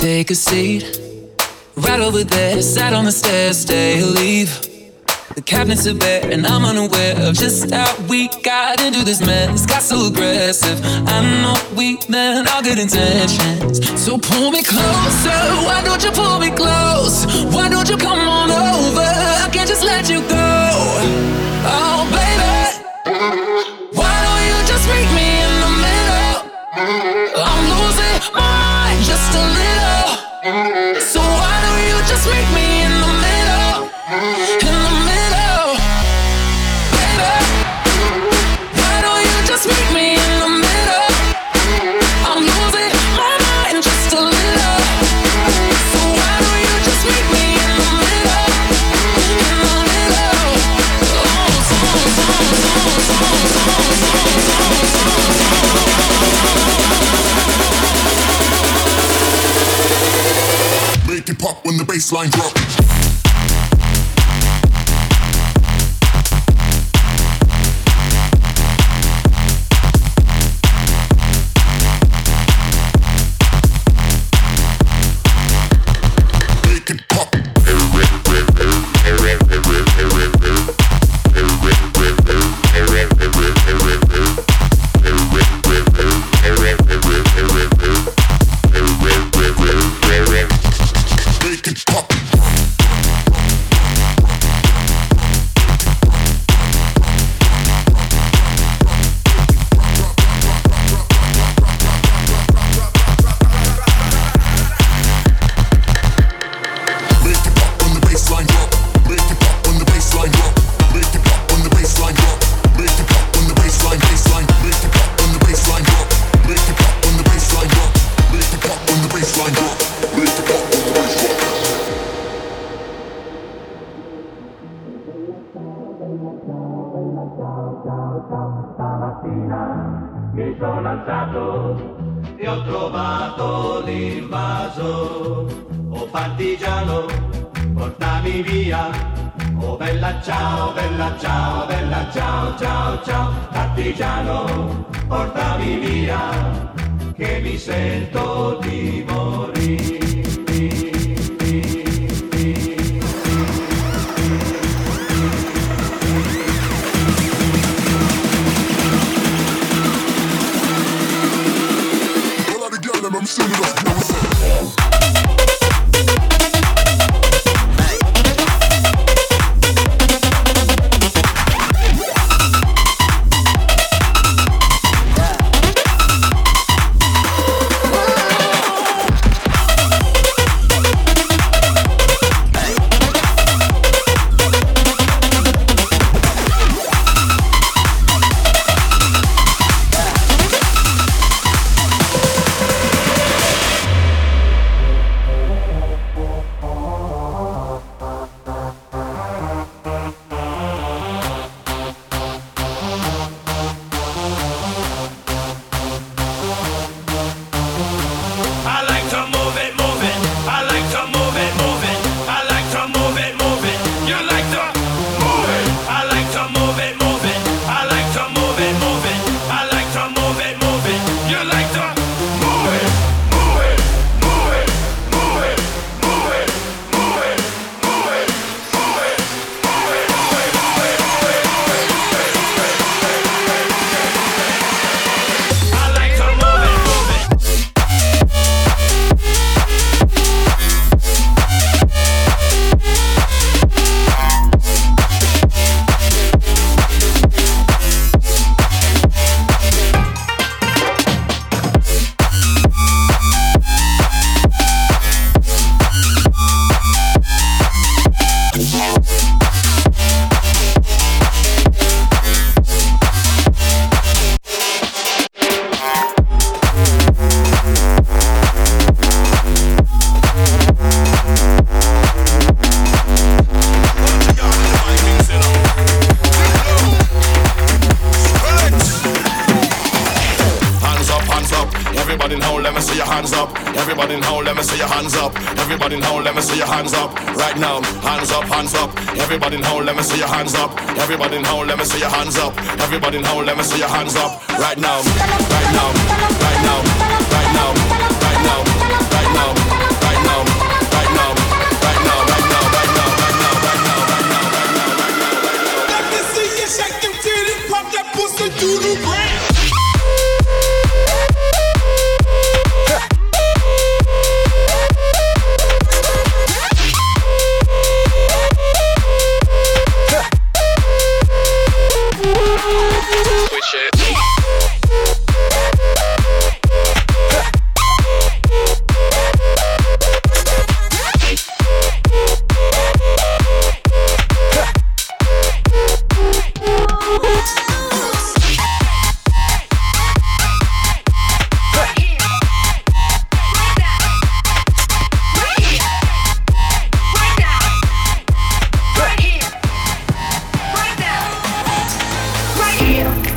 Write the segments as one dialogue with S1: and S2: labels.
S1: Take a seat, right over there. Sat on the stairs, stay or leave. The cabinets are bare, and I'm unaware of just how we got into this mess. Got so aggressive. I know we meant all good intentions. So pull me closer. Why don't you pull me close? Why don't you come on over? I can't just let you go. So why don't you just meet me in the middle?
S2: pop when the bass line drop.
S3: Everybody in hole, let me see your hands up. Everybody in hole, let me see your hands up. Everybody in hole, let me see your hands up. Right now, right now.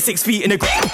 S4: Six feet in the ground.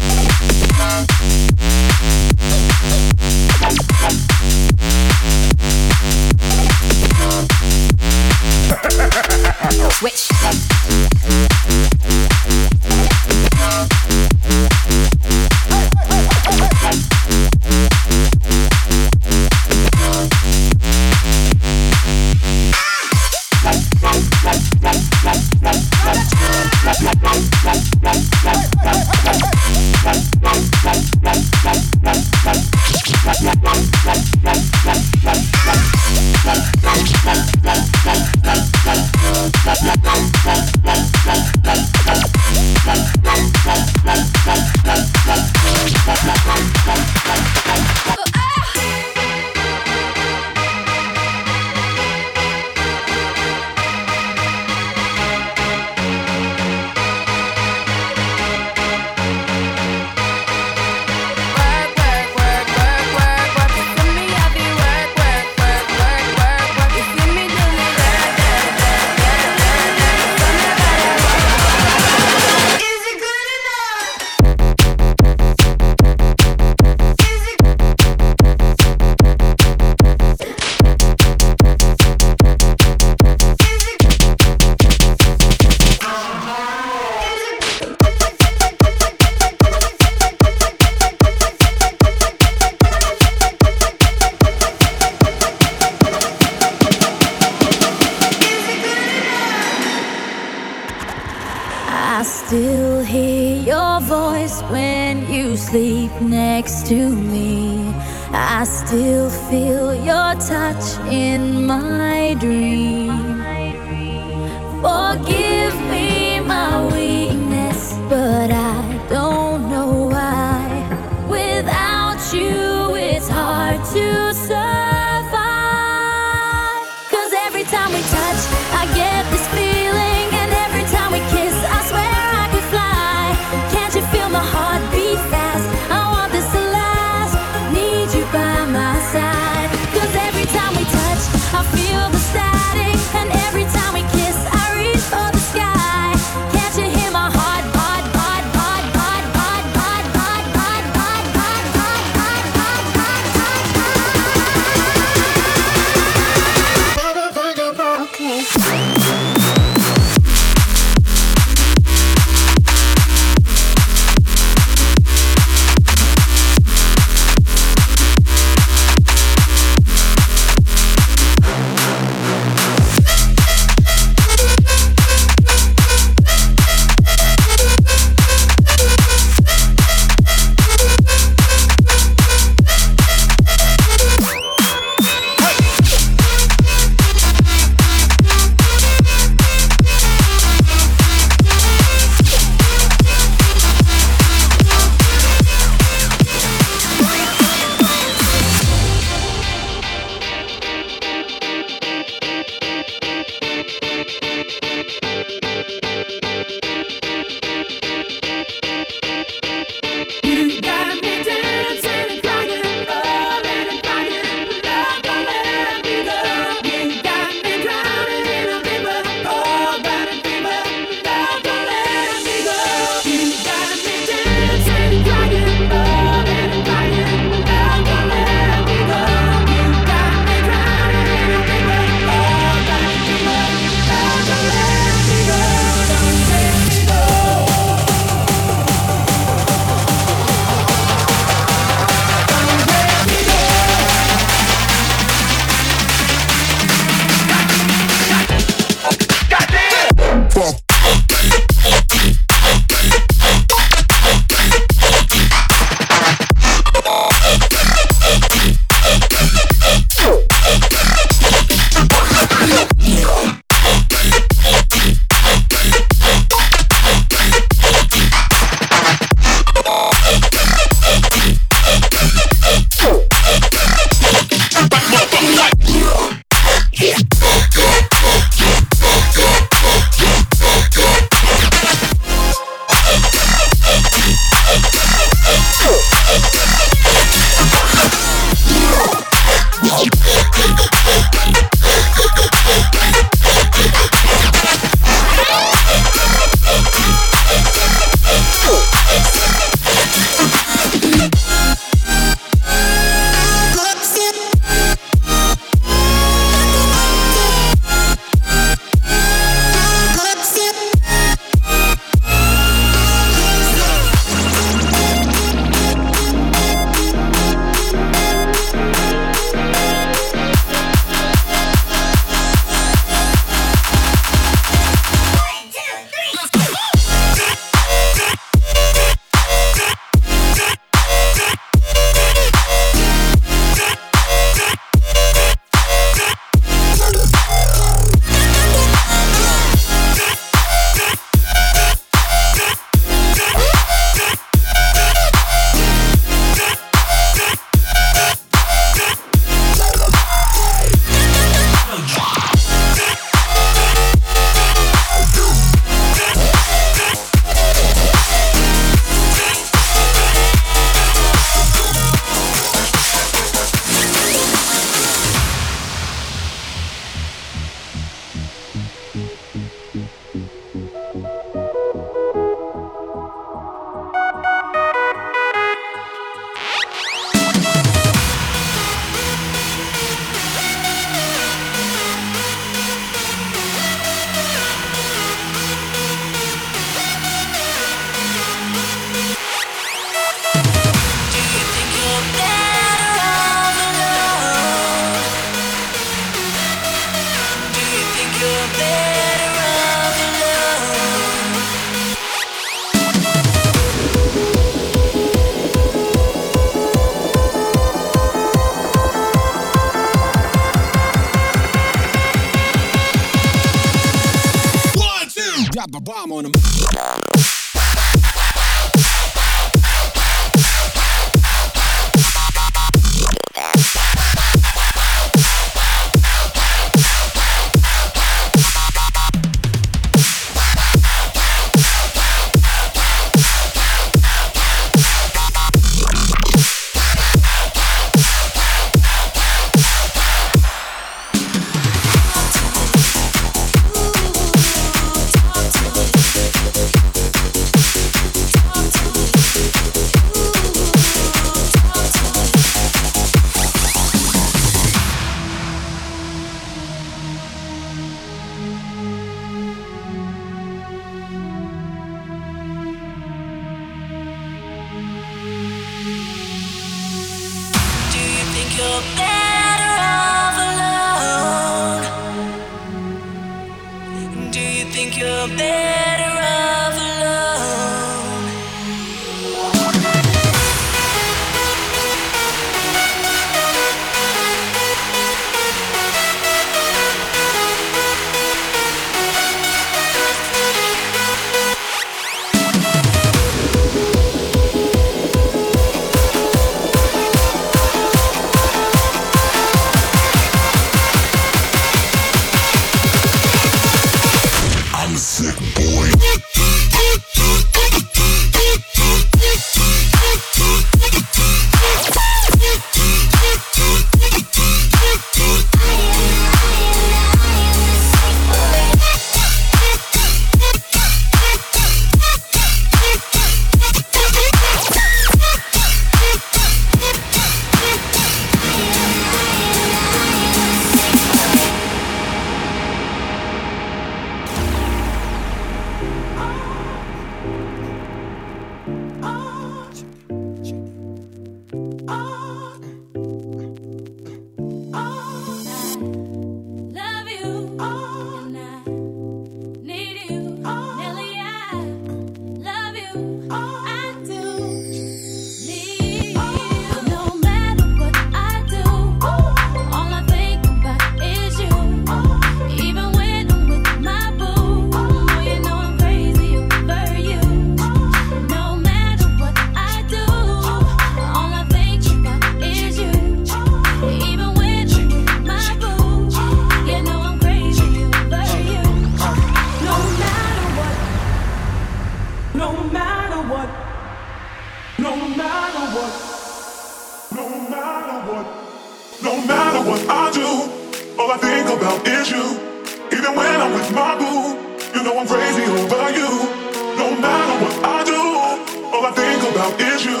S4: about is you.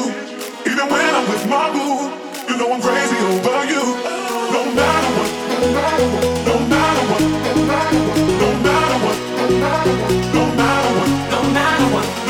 S4: Even when
S5: I'm with my boo, you know I'm crazy over you. No matter what, no matter
S6: what, no matter what, no matter what,
S7: no matter what, no matter what. No matter what.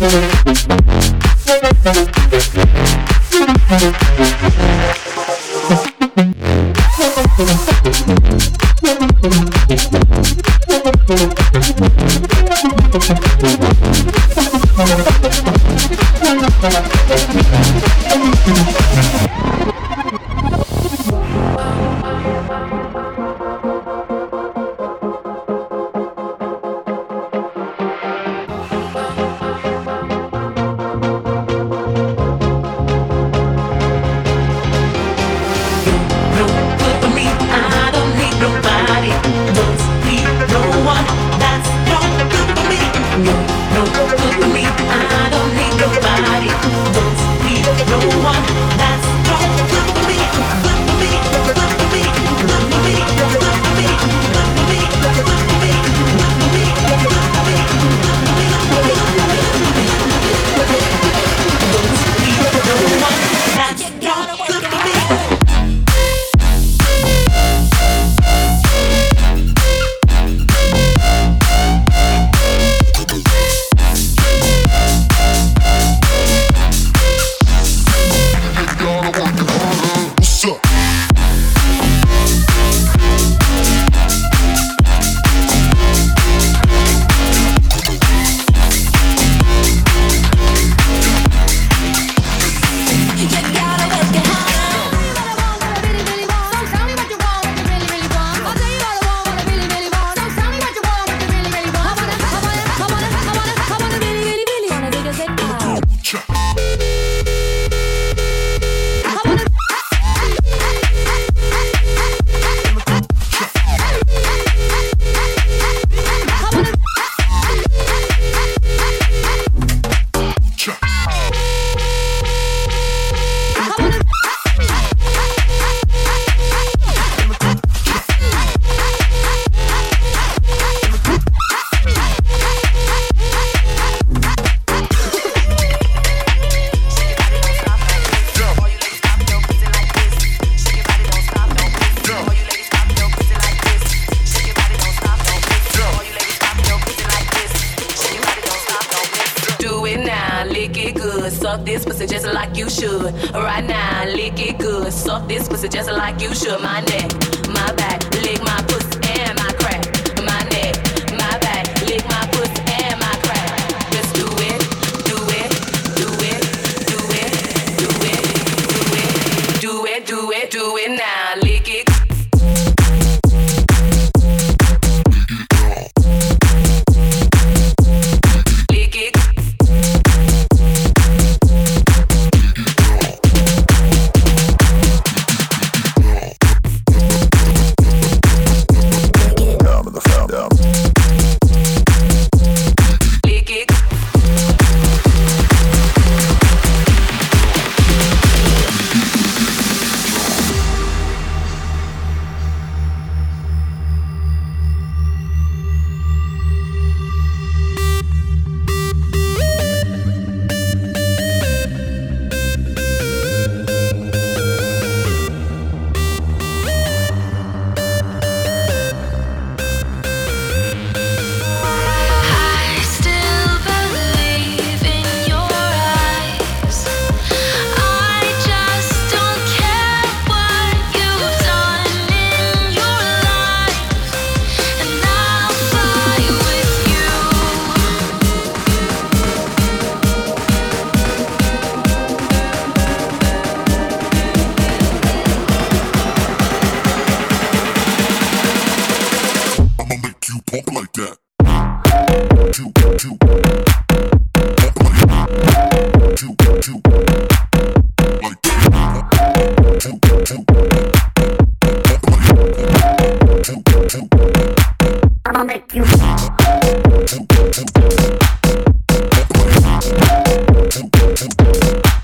S7: Thank you. Thank you.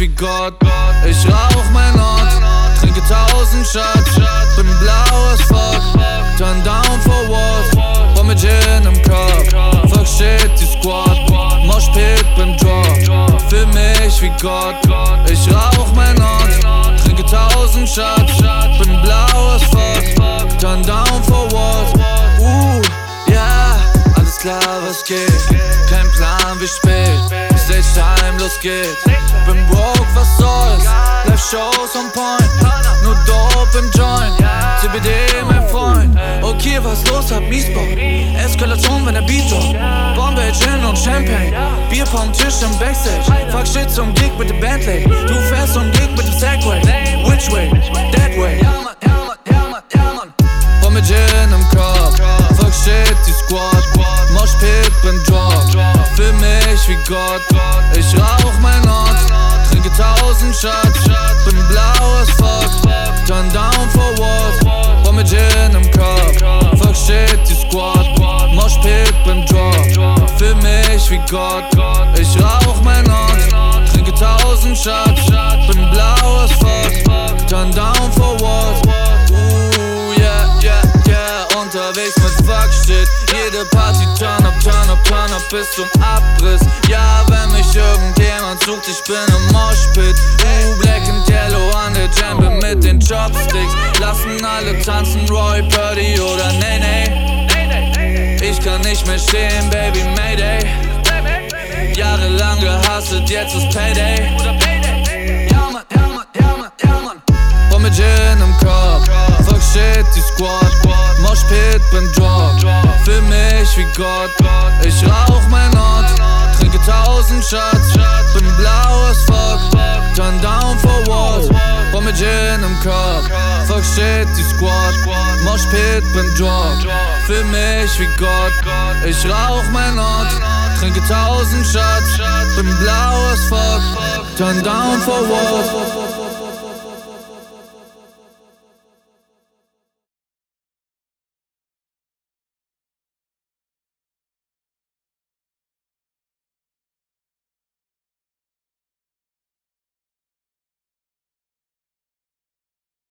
S7: Wie Gott. Ich rauch mein Ort. Trinke tausend Shots. Bin blau as fuck. Turn down for what? War mit Gin im Kopf. Fuck shit, die Squad. Moshpit, bin Drop. Für mich wie Gott. Ich rauch mein Ort. Trinke tausend Shots. Bin blau as fuck. Turn down for what? Uh, yeah. Alles klar, was geht. Kein Plan, wie spät. Los geht's. Bin broke, was soll's. Live Shows on point. Nur Dope im Joint. CBD, mein Freund. Okay, was los, hab Miesbau. Eskalation, wenn der Beat droppt. Bombay, Gin und Champagne. Bierpong, Tisch im Backstage. Fuck shit zum Gig mit dem Bentley. Du fährst zum Gig mit dem Segway. Which way? That way. Mit Gin im Kopf. Fuck shit, die Squad. Moshpit, bin Drop. Für mich wie Gott. Ich rauch mein Ort. Trinke tausend Shots. Bin blau as fuck. Turn down for what? War mit Gin im Kopf. Fuck shit, die Squad. Moshpit, bin Drop. Für mich wie Gott. Bis zum Abriss. Ja, wenn mich irgendjemand sucht, ich bin im Moshpit. Uh, black and yellow an der Jambe mit den Chopsticks. Lassen alle tanzen, Roy, Purdy oder Nene. Ich kann nicht mehr stehen, Baby, Mayday. Jahrelang gehasselt, jetzt ist Payday. Ja, Mann, ja, Gin im Kopf. Fuck shit, die Squad. Moshpit, bin Drop. Für mich wie Gott. Ich rauch mein Ort. Trinke tausend Shots. Bin blau as fuck. Turn down for what? War mit Gin im Kopf. Fuck shit, die Squad. Moshpit, bin Drop. Für mich wie Gott. Ich rauch mein Ort. Trinke tausend Shots. Bin blau as fuck. Turn down for what?